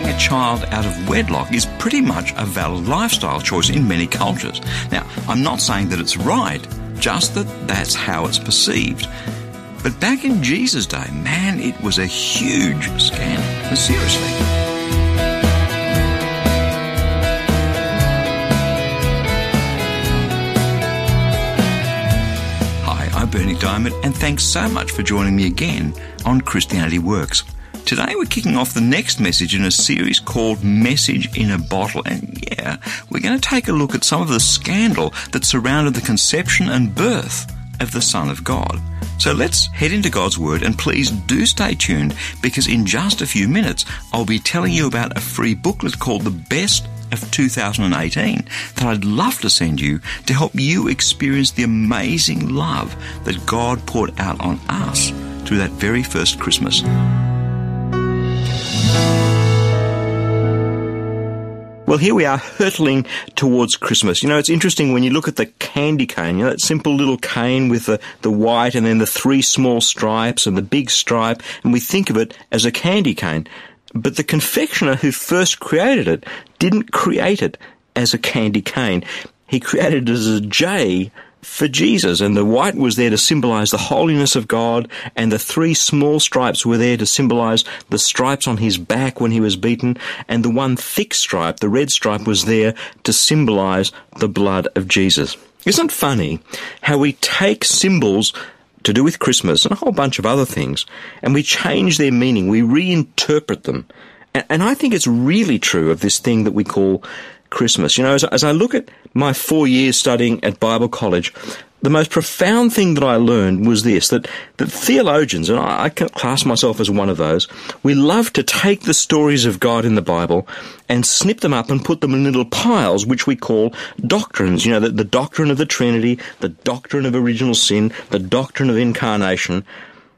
Having a child out of wedlock is pretty much a valid lifestyle choice in many cultures. Now, I'm not saying that it's right, just that that's how it's perceived. But back in Jesus' day, man, it was a huge scandal. Seriously. Hi, I'm Bernie Dymet, and thanks so much for joining me again on Christianity Works. Today we're kicking off the next message in a series called Message in a Bottle. And yeah, we're going to take a look at some of the scandal that surrounded the conception and birth of the Son of God. So let's head into God's Word and please do stay tuned because in just a few minutes I'll be telling you about a free booklet called The Best of 2018 that I'd love to send you to help you experience the amazing love that God poured out on us through that very first Christmas. Well, here we are hurtling towards Christmas. You know, it's interesting when you look at the candy cane, you know, that simple little cane with the, the white and then the three small stripes and the big stripe, and we think of it as a candy cane. But the confectioner who first created it didn't create it as a candy cane. He created it as a J for Jesus, and the white was there to symbolize the holiness of God, and the three small stripes were there to symbolize the stripes on his back when he was beaten, and the one thick stripe, the red stripe, was there to symbolize the blood of Jesus. Isn't funny how we take symbols to do with Christmas and a whole bunch of other things, and we change their meaning, we reinterpret them. And I think it's really true of this thing that we call Christmas. You know, as, as I look at my four years studying at Bible college, the most profound thing that I learned was this, that, that theologians, and I, I class myself as one of those, we love to take the stories of God in the Bible and snip them up and put them in little piles, which we call doctrines. You know, the, the doctrine of the Trinity, the doctrine of original sin, the doctrine of incarnation.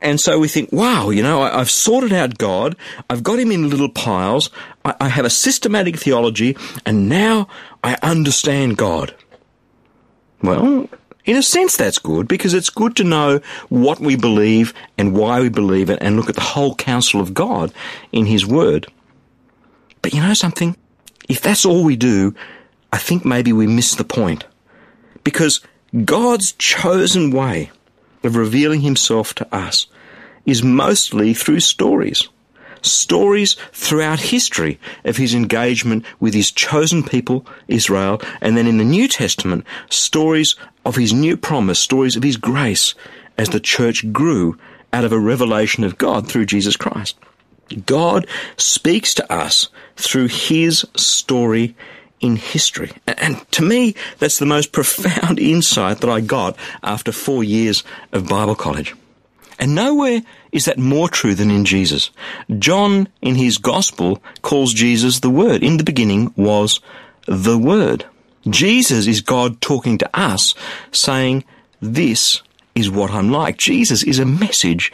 And so we think, wow, you know, I, have sorted out God. I've got him in little piles. I, I have a systematic theology and now I understand God. Well, in a sense, that's good because it's good to know what we believe and why we believe it and look at the whole counsel of God in His Word. But you know something? If that's all we do, I think maybe we miss the point. Because God's chosen way of revealing himself to us is mostly through stories. Stories throughout history of his engagement with his chosen people, Israel, and then in the New Testament, stories of his new promise, stories of his grace as the church grew out of a revelation of God through Jesus Christ. God speaks to us through his story in history. And to me, that's the most profound insight that I got after four years of Bible college. And nowhere is that more true than in Jesus. John, in his gospel, calls Jesus the Word. In the beginning was the Word. Jesus is God talking to us, saying, This is what I'm like. Jesus is a message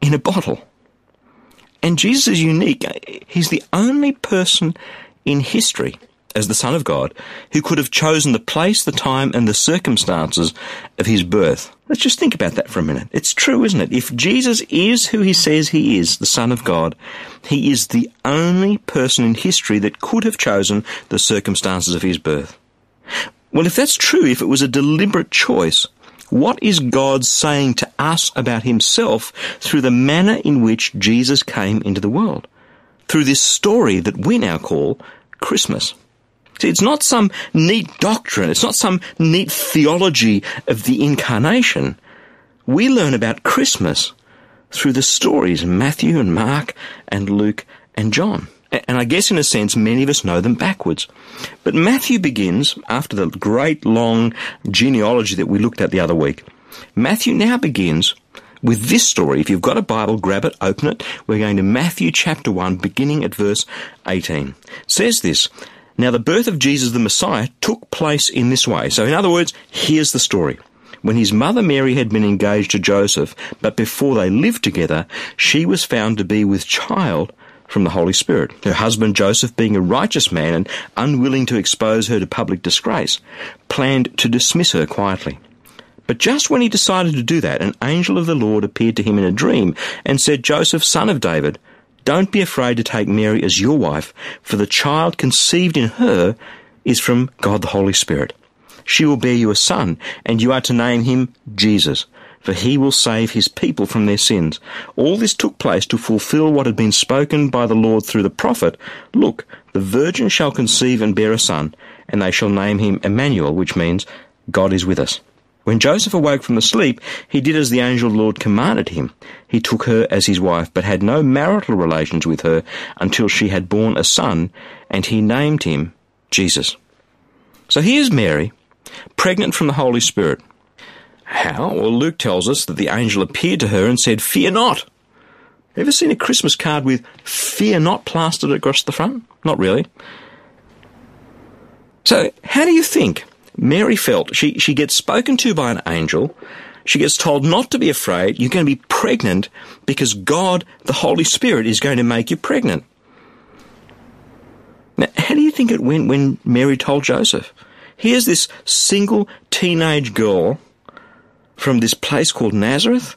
in a bottle. And Jesus is unique. He's the only person in history as the Son of God, who could have chosen the place, the time, and the circumstances of his birth. Let's just think about that for a minute. It's true, isn't it? If Jesus is who he says he is, the Son of God, he is the only person in history that could have chosen the circumstances of his birth. Well, if that's true, if it was a deliberate choice, what is God saying to us about himself through the manner in which Jesus came into the world? Through this story that we now call Christmas. See, it's not some neat doctrine. It's not some neat theology of the incarnation. We learn about Christmas through the stories of Matthew and Mark and Luke and John. And I guess in a sense, many of us know them backwards. But Matthew begins, after the great long genealogy that we looked at the other week, Matthew now begins with this story. If you've got a Bible, grab it, open it. We're going to Matthew chapter 1, beginning at verse 18. It says this, Now the birth of Jesus the Messiah took place in this way. So in other words, here's the story. When his mother Mary had been engaged to Joseph, but before they lived together, she was found to be with child from the Holy Spirit. Her husband Joseph, being a righteous man and unwilling to expose her to public disgrace, planned to dismiss her quietly. But just when he decided to do that, an angel of the Lord appeared to him in a dream and said, Joseph, son of David, don't be afraid to take Mary as your wife, for the child conceived in her is from God the Holy Spirit. She will bear you a son, and you are to name him Jesus for he will save his people from their sins. All this took place to fulfill what had been spoken by the Lord through the prophet. Look, the virgin shall conceive and bear a son, and they shall name him Emmanuel, which means God is with us. When Joseph awoke from the sleep, he did as the angel of the Lord commanded him. He took her as his wife, but had no marital relations with her until she had borne a son, and he named him Jesus. So here's Mary, pregnant from the Holy Spirit. How? Well, Luke tells us that the angel appeared to her and said, Fear not. Ever seen a Christmas card with Fear not plastered across the front? Not really. So, how do you think Mary felt? She, she gets spoken to by an angel. She gets told not to be afraid. You're going to be pregnant because God, the Holy Spirit, is going to make you pregnant. Now, how do you think it went when Mary told Joseph? Here's this single teenage girl from this place called Nazareth,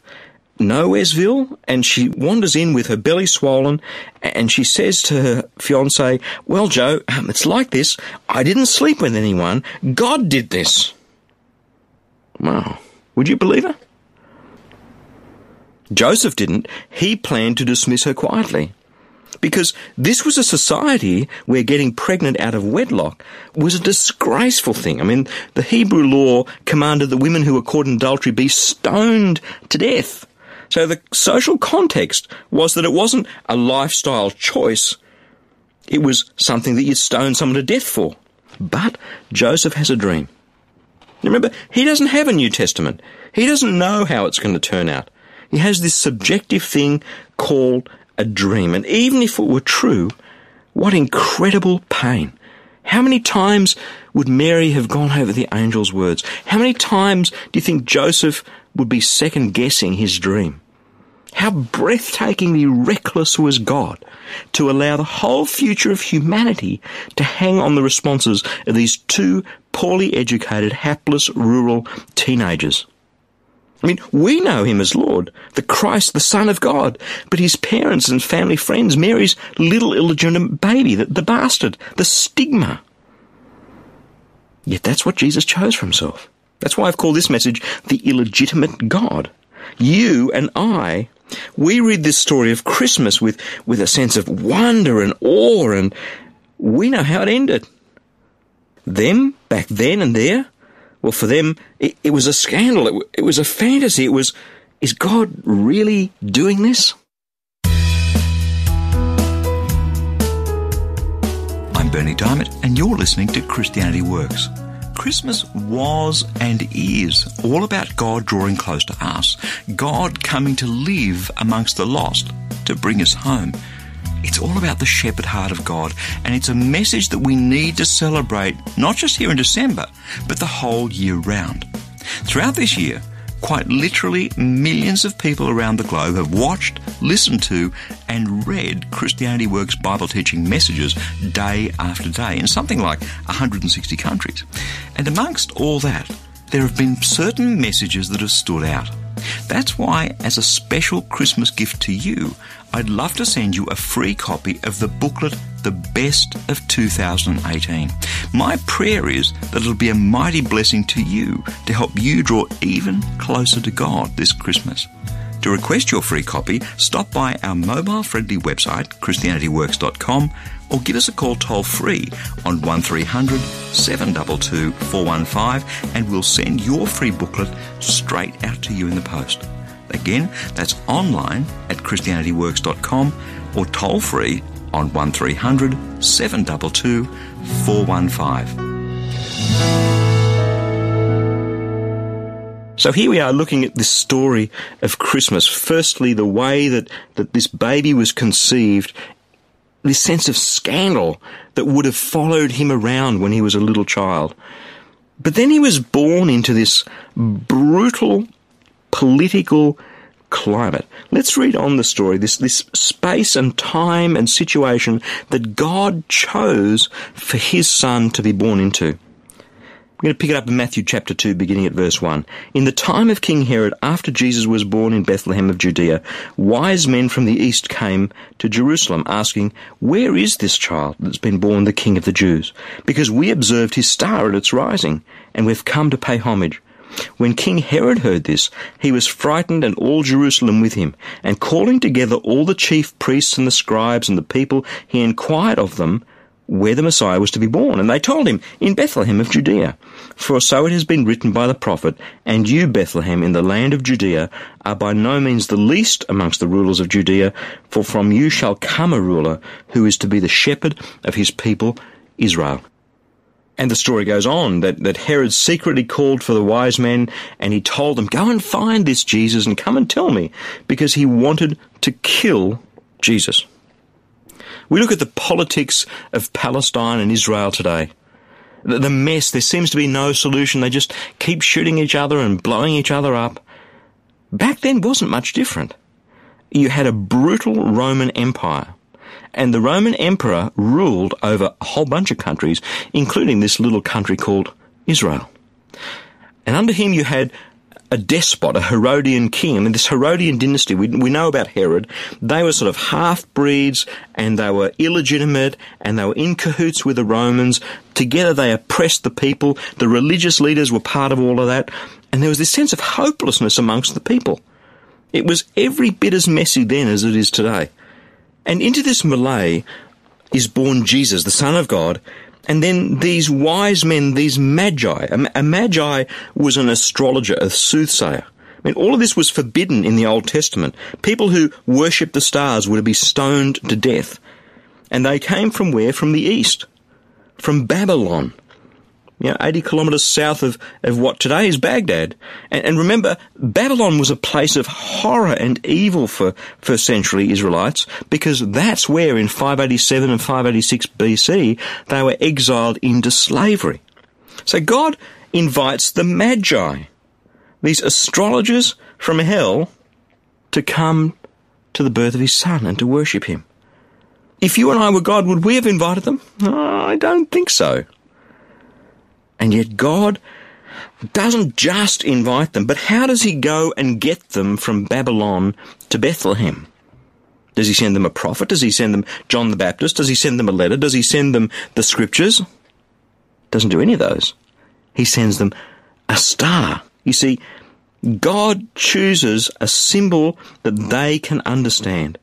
Nowheresville, and she wanders in with her belly swollen, and she says to her fiance, Well, Joe, um, it's like this. I didn't sleep with anyone. God did this. Wow. Would you believe her? Joseph didn't. He planned to dismiss her quietly because this was a society where getting pregnant out of wedlock was a disgraceful thing. I mean, the Hebrew law commanded that women who were caught in adultery be stoned to death. So the social context was that it wasn't a lifestyle choice, it was something that you'd stone someone to death for. But Joseph has a dream. Remember, he doesn't have a New Testament. He doesn't know how it's going to turn out. He has this subjective thing called a dream. And even if it were true, what incredible pain. How many times would Mary have gone over the angel's words? How many times do you think Joseph would be second guessing his dream? How breathtakingly reckless was God to allow the whole future of humanity to hang on the responses of these two poorly educated, hapless, rural teenagers. I mean, we know him as Lord, the Christ, the Son of God, but his parents and family friends, Mary's little illegitimate baby, the, the bastard, the stigma. Yet that's what Jesus chose for himself. That's why I've called this message the illegitimate God. You and I, we read this story of Christmas with, with a sense of wonder and awe, and we know how it ended. Them, back then and there, well, for them, it, it was a scandal. It, it was a fantasy. It was, is God really doing this? I'm Bernie Dymet, and you're listening to Christianity Works. Christmas was and is all about God drawing close to us, God coming to live amongst the lost, to bring us home. It's all about the shepherd heart of God, and it's a message that we need to celebrate not just here in December, but the whole year round. Throughout this year, quite literally millions of people around the globe have watched, listened to, and read Christianity Works Bible teaching messages day after day in something like 160 countries. And amongst all that, there have been certain messages that have stood out. That's why, as a special Christmas gift to you, I'd love to send you a free copy of the booklet, The Best of 2018. My prayer is that it'll be a mighty blessing to you to help you draw even closer to God this Christmas. To request your free copy, stop by our mobile friendly website, ChristianityWorks.com, or give us a call toll free on 1300 722 415 and we'll send your free booklet straight out to you in the post. Again, that's online at ChristianityWorks.com or toll free on 1300 722 415. So here we are looking at this story of Christmas. Firstly, the way that, that this baby was conceived, this sense of scandal that would have followed him around when he was a little child. But then he was born into this brutal political climate. Let's read on the story, this, this space and time and situation that God chose for his son to be born into. We're going to pick it up in Matthew chapter 2, beginning at verse 1. In the time of King Herod, after Jesus was born in Bethlehem of Judea, wise men from the east came to Jerusalem, asking, Where is this child that's been born the King of the Jews? Because we observed his star at its rising, and we've come to pay homage. When King Herod heard this, he was frightened and all Jerusalem with him, and calling together all the chief priests and the scribes and the people, he inquired of them where the Messiah was to be born. And they told him, In Bethlehem of Judea. For so it has been written by the prophet, And you, Bethlehem, in the land of Judea, are by no means the least amongst the rulers of Judea, for from you shall come a ruler who is to be the shepherd of his people Israel. And the story goes on that, that Herod secretly called for the wise men and he told them, Go and find this Jesus and come and tell me, because he wanted to kill Jesus. We look at the politics of Palestine and Israel today. The, mess, there seems to be no solution. They just keep shooting each other and blowing each other up. Back then wasn't much different. You had a brutal Roman Empire. And the Roman Emperor ruled over a whole bunch of countries, including this little country called Israel. And under him you had a despot, a Herodian king. I mean, this Herodian dynasty, we, we know about Herod. They were sort of half breeds and they were illegitimate and they were in cahoots with the Romans. Together they oppressed the people. The religious leaders were part of all of that. And there was this sense of hopelessness amongst the people. It was every bit as messy then as it is today. And into this melee is born Jesus, the Son of God, and then these wise men, these magi, a, magi was an astrologer, a soothsayer. I mean, all of this was forbidden in the Old Testament. People who worshipped the stars were to be stoned to death. And they came from where? From the east. From Babylon you know, 80 kilometres south of, of what today is Baghdad. And, and, remember, Babylon was a place of horror and evil for first century Israelites because that's where in 587 and 586 BC they were exiled into slavery. So God invites the Magi, these astrologers from hell, to come to the birth of his son and to worship him. If you and I were God, would we have invited them? Oh, I don't think so. And yet God doesn't just invite them, but how does he go and get them from Babylon to Bethlehem? Does he send them a prophet? Does he send them John the Baptist? Does he send them a letter? Does he send them the scriptures? Doesn't do any of those. He sends them a star. You see, God chooses a symbol that they can understand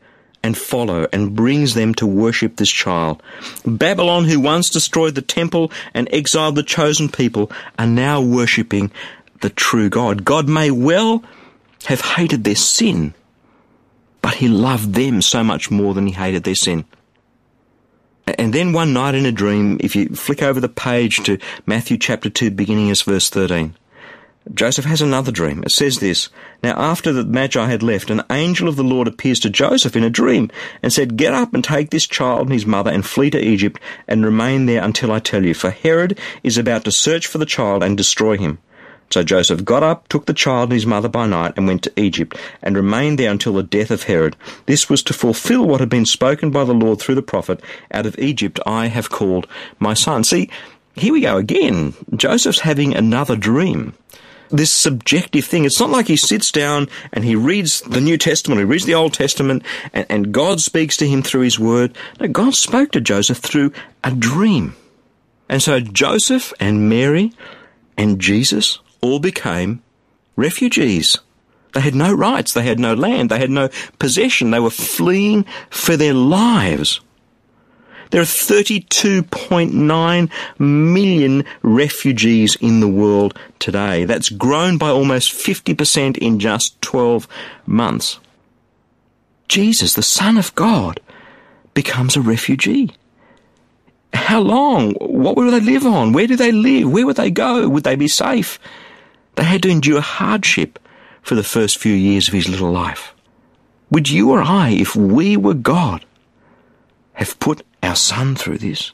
and follow and brings them to worship this child. Babylon, who once destroyed the temple and exiled the chosen people, are now worshipping the true God. God may well have hated their sin, but he loved them so much more than he hated their sin. And then one night in a dream, if you flick over the page to Matthew chapter 2, beginning as verse 13, Joseph has another dream. It says this Now, after the Magi had left, an angel of the Lord appears to Joseph in a dream and said, Get up and take this child and his mother and flee to Egypt and remain there until I tell you, for Herod is about to search for the child and destroy him. So Joseph got up, took the child and his mother by night, and went to Egypt, and remained there until the death of Herod. This was to fulfill what had been spoken by the Lord through the prophet, Out of Egypt I have called my son. See, here we go again. Joseph's having another dream this subjective thing. It's not like he sits down and he reads the New Testament, he reads the Old Testament, and, and God speaks to him through his word. No, God spoke to Joseph through a dream. And so Joseph and Mary and Jesus all became refugees. They had no rights, they had no land, they had no possession, they were fleeing for their lives. There are 32.9 million refugees in the world today. That's grown by almost 50% in just 12 months. Jesus, the Son of God, becomes a refugee. How long? What will they live on? Where do they live? Where would they go? Would they be safe? They had to endure hardship for the first few years of his little life. Would you or I, if we were God, have put our son through this?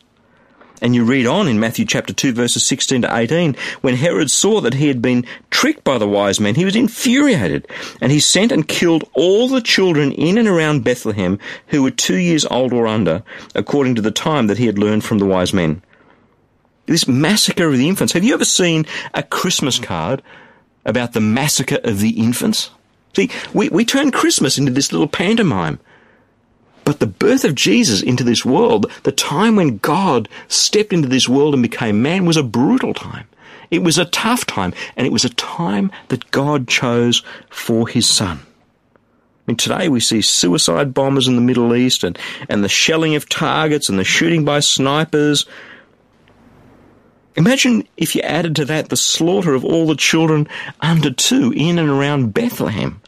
And you read on in Matthew chapter 2 verses 16 to 18, when Herod saw that he had been tricked by the wise men, he was infuriated, and he sent and killed all the children in and around Bethlehem who were two years old or under, according to the time that he had learned from the wise men. This massacre of the infants. Have you ever seen a Christmas card about the massacre of the infants? See, we, we turn Christmas into this little pantomime. But the birth of Jesus into this world, the time when God stepped into this world and became man, was a brutal time. It was a tough time, and it was a time that God chose for his son. I mean, today we see suicide bombers in the Middle East and, and the shelling of targets and the shooting by snipers. Imagine if you added to that the slaughter of all the children under two in and around Bethlehem.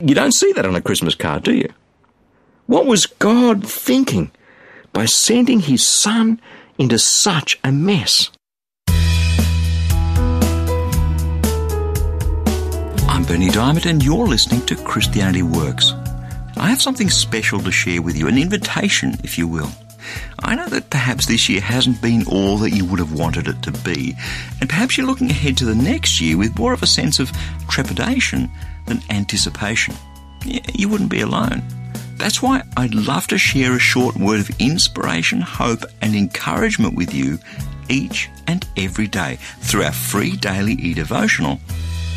You don't see that on a Christmas card, do you? What was God thinking by sending his son into such a mess? I'm Bernie Dymet, and you're listening to Christianity Works. I have something special to share with you, an invitation, if you will. I know that perhaps this year hasn't been all that you would have wanted it to be, and perhaps you're looking ahead to the next year with more of a sense of trepidation than anticipation. You wouldn't be alone. That's why I'd love to share a short word of inspiration, hope, and encouragement with you each and every day through our free daily e devotional,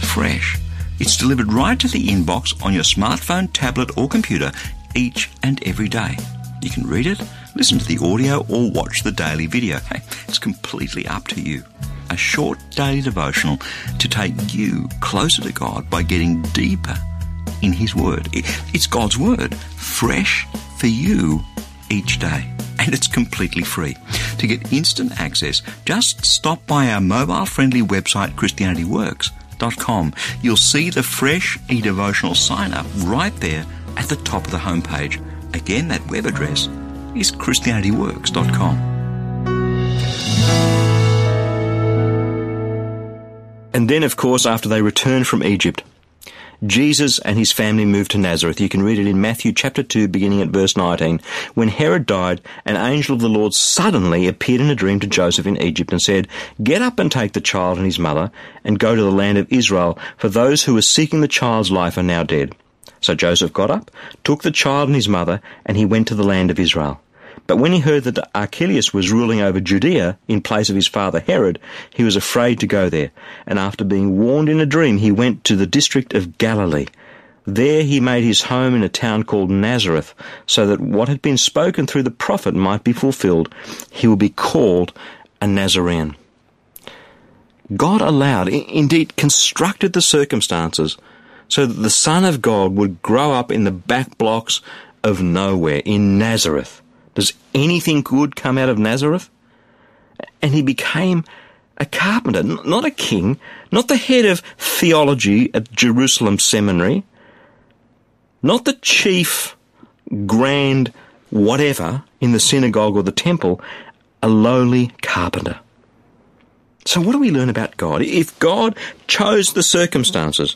Fresh. It's delivered right to the inbox on your smartphone, tablet, or computer each and every day. You can read it, listen to the audio, or watch the daily video. Hey, it's completely up to you. A short daily devotional to take you closer to God by getting deeper in His Word. It's God's Word, fresh for you each day. And it's completely free. To get instant access, just stop by our mobile friendly website, ChristianityWorks.com. You'll see the fresh e devotional sign up right there at the top of the homepage. Again, that web address is ChristianityWorks.com. And then, of course, after they returned from Egypt, Jesus and his family moved to Nazareth. You can read it in Matthew chapter 2, beginning at verse 19. When Herod died, an angel of the Lord suddenly appeared in a dream to Joseph in Egypt and said, Get up and take the child and his mother and go to the land of Israel, for those who were seeking the child's life are now dead. So Joseph got up, took the child and his mother, and he went to the land of Israel. But when he heard that Archelaus was ruling over Judea in place of his father Herod, he was afraid to go there, and after being warned in a dream, he went to the district of Galilee. There he made his home in a town called Nazareth, so that what had been spoken through the prophet might be fulfilled. He will be called a Nazarene. God allowed, indeed constructed the circumstances so that the Son of God would grow up in the back blocks of nowhere in Nazareth. Does anything good come out of Nazareth? And he became a carpenter, not a king, not the head of theology at Jerusalem Seminary, not the chief grand whatever in the synagogue or the temple, a lowly carpenter. So, what do we learn about God? If God chose the circumstances,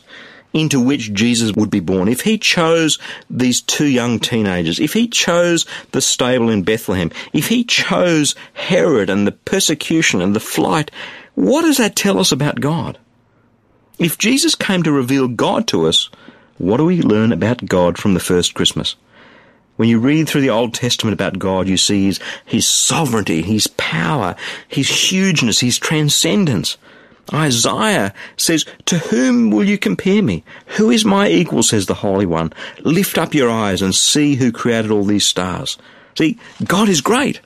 into which Jesus would be born, if he chose these two young teenagers, if he chose the stable in Bethlehem, if he chose Herod and the persecution and the flight, what does that tell us about God? If Jesus came to reveal God to us, what do we learn about God from the first Christmas? When you read through the Old Testament about God, you see his, his sovereignty, his power, his hugeness, his transcendence. Isaiah says, To whom will you compare me? Who is my equal, says the Holy One? Lift up your eyes and see who created all these stars. See, God is great.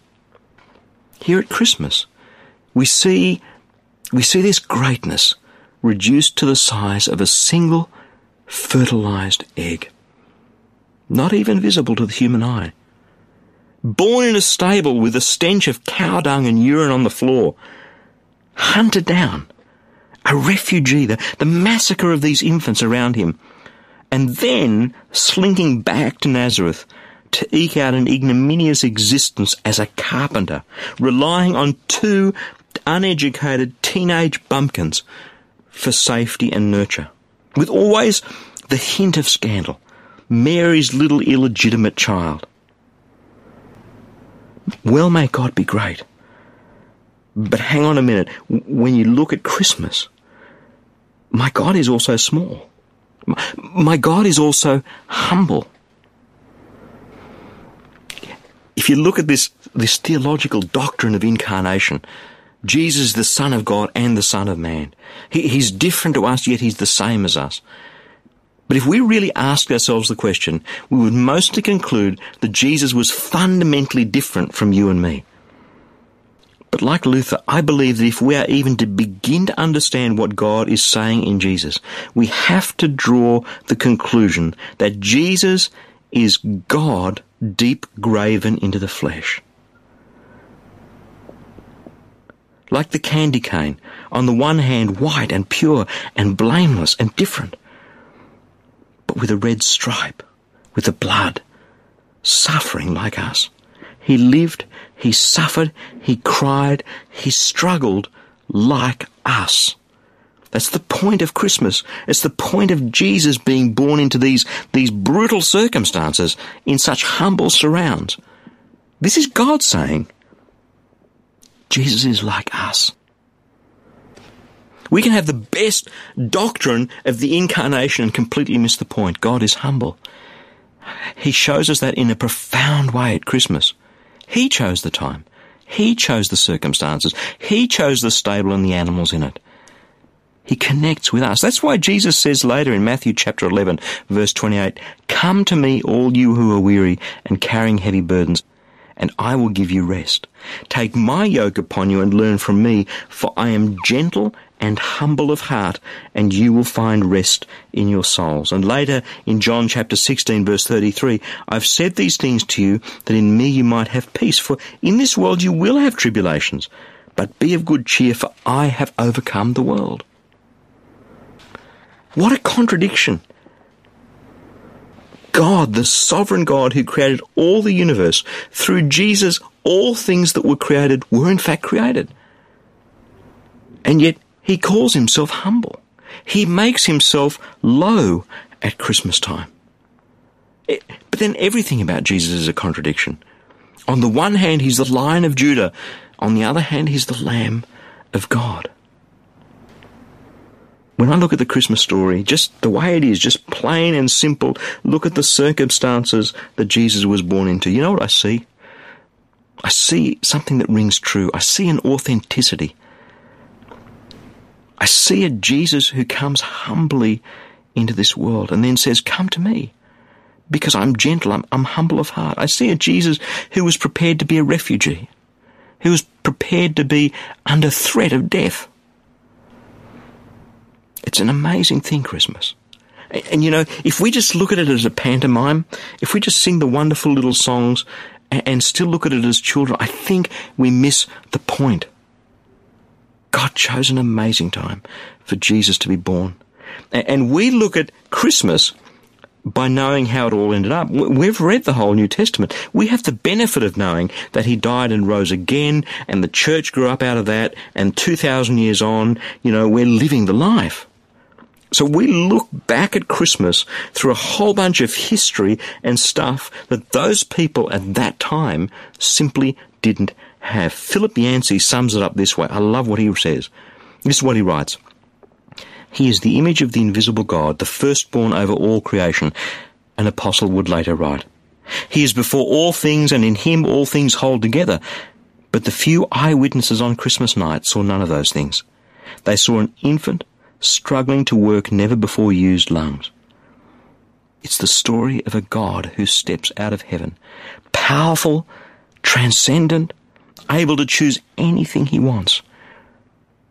Here at Christmas, we see, we see this greatness reduced to the size of a single fertilized egg. Not even visible to the human eye. Born in a stable with the stench of cow dung and urine on the floor. Hunted down a refugee, the, the massacre of these infants around him, and then slinking back to Nazareth to eke out an ignominious existence as a carpenter, relying on two uneducated teenage bumpkins for safety and nurture, with always the hint of scandal. Mary's little illegitimate child. Well, may God be great. But hang on a minute. When you look at Christmas, my God is also small. My God is also humble. If you look at this, this theological doctrine of incarnation, Jesus, the Son of God and the Son of Man. He, he's different to us, yet he's the same as us. But if we really ask ourselves the question, we would mostly conclude that Jesus was fundamentally different from you and me. But like Luther, I believe that if we are even to begin to understand what God is saying in Jesus, we have to draw the conclusion that Jesus is God deep graven into the flesh. Like the candy cane, on the one hand white and pure and blameless and different, but with a red stripe, with the blood, suffering like us. He lived, he suffered, he cried, he struggled like us. That's the point of Christmas. It's the point of Jesus being born into these, these brutal circumstances in such humble surrounds. This is God saying, Jesus is like us. We can have the best doctrine of the incarnation and completely miss the point. God is humble. He shows us that in a profound way at Christmas. He chose the time. He chose the circumstances. He chose the stable and the animals in it. He connects with us. That's why Jesus says later in Matthew chapter 11 verse 28, Come to me all you who are weary and carrying heavy burdens, and I will give you rest. Take my yoke upon you and learn from me, for I am gentle and humble of heart, and you will find rest in your souls. And later in John chapter 16 verse 33, I've said these things to you that in me you might have peace, for in this world you will have tribulations, but be of good cheer, for I have overcome the world. What a contradiction. God, the sovereign God who created all the universe, through Jesus, all things that were created were in fact created. And yet he calls himself humble. He makes himself low at Christmas time. It, but then everything about Jesus is a contradiction. On the one hand, he's the Lion of Judah. On the other hand, he's the Lamb of God. When I look at the Christmas story, just the way it is, just plain and simple, look at the circumstances that Jesus was born into, you know what I see? I see something that rings true. I see an authenticity. I see a Jesus who comes humbly into this world and then says, Come to me. Because I'm gentle, I'm, I'm humble of heart. I see a Jesus who was prepared to be a refugee, who was prepared to be under threat of death. It's an amazing thing, Christmas. And, you know, if we just look at it as a pantomime, if we just sing the wonderful little songs and still look at it as children, I think we miss the point. God chose an amazing time for Jesus to be born. And we look at Christmas by knowing how it all ended up. We've read the whole New Testament. We have the benefit of knowing that he died and rose again, and the church grew up out of that, and 2,000 years on, you know, we're living the life. So we look back at Christmas through a whole bunch of history and stuff that those people at that time simply didn't have. Philip Yancey sums it up this way. I love what he says. This is what he writes. He is the image of the invisible God, the firstborn over all creation, an apostle would later write. He is before all things, and in him all things hold together. But the few eyewitnesses on Christmas night saw none of those things. They saw an infant struggling to work never before used lungs. It's the story of a God who steps out of heaven, powerful, transcendent, able to choose anything he wants.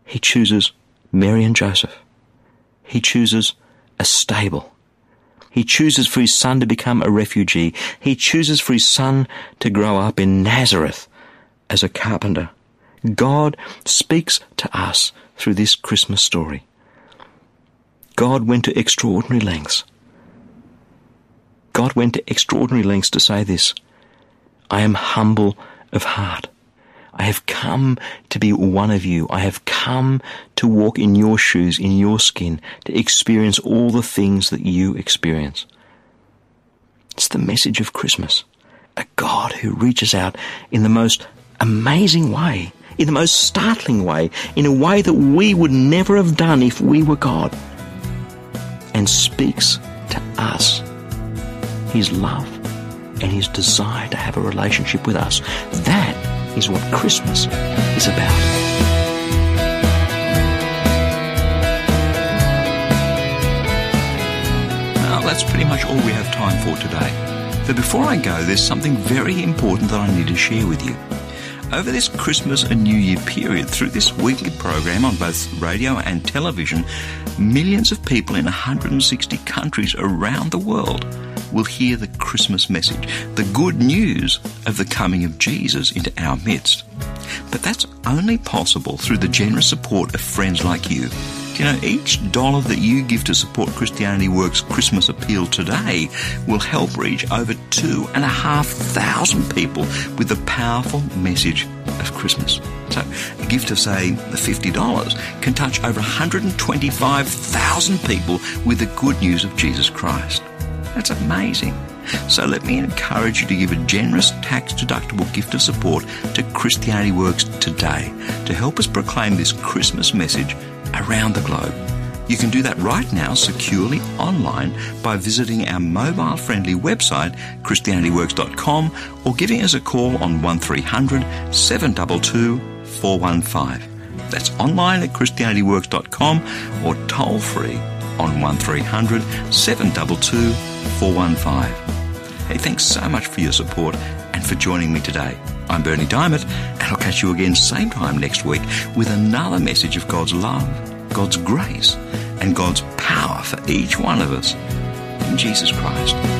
He chooses Mary and Joseph. He chooses a stable. He chooses for his son to become a refugee. He chooses for his son to grow up in Nazareth as a carpenter. God speaks to us through this Christmas story. God went to extraordinary lengths. God went to extraordinary lengths to say this I am humble of heart. I have come to be one of you. I have come to walk in your shoes, in your skin, to experience all the things that you experience. It's the message of Christmas. A God who reaches out in the most amazing way, in the most startling way, in a way that we would never have done if we were God, and speaks to us his love and his desire to have a relationship with us. That is what Christmas is about. Well, that's pretty much all we have time for today. But before I go, there's something very important that I need to share with you. Over this Christmas and New Year period, through this weekly program on both radio and television, millions of people in 160 countries around the world will hear the Christmas message, the good news of the coming of Jesus into our midst. But that's only possible through the generous support of friends like you. You know, each dollar that you give to support Christianity Works Christmas Appeal today will help reach over two and a half thousand people with the powerful message of Christmas. So, a gift of, say, $50 can touch over 125,000 people with the good news of Jesus Christ. That's amazing. So let me encourage you to give a generous tax deductible gift of support to Christianity Works today to help us proclaim this Christmas message around the globe. You can do that right now securely online by visiting our mobile friendly website, ChristianityWorks.com, or giving us a call on 1300 722 415. That's online at ChristianityWorks.com or toll free on 1300 722 415. Hey, thanks so much for your support and for joining me today. I'm Bernie Dymet, and I'll catch you again same time next week with another message of God's love, God's grace, and God's power for each one of us in Jesus Christ.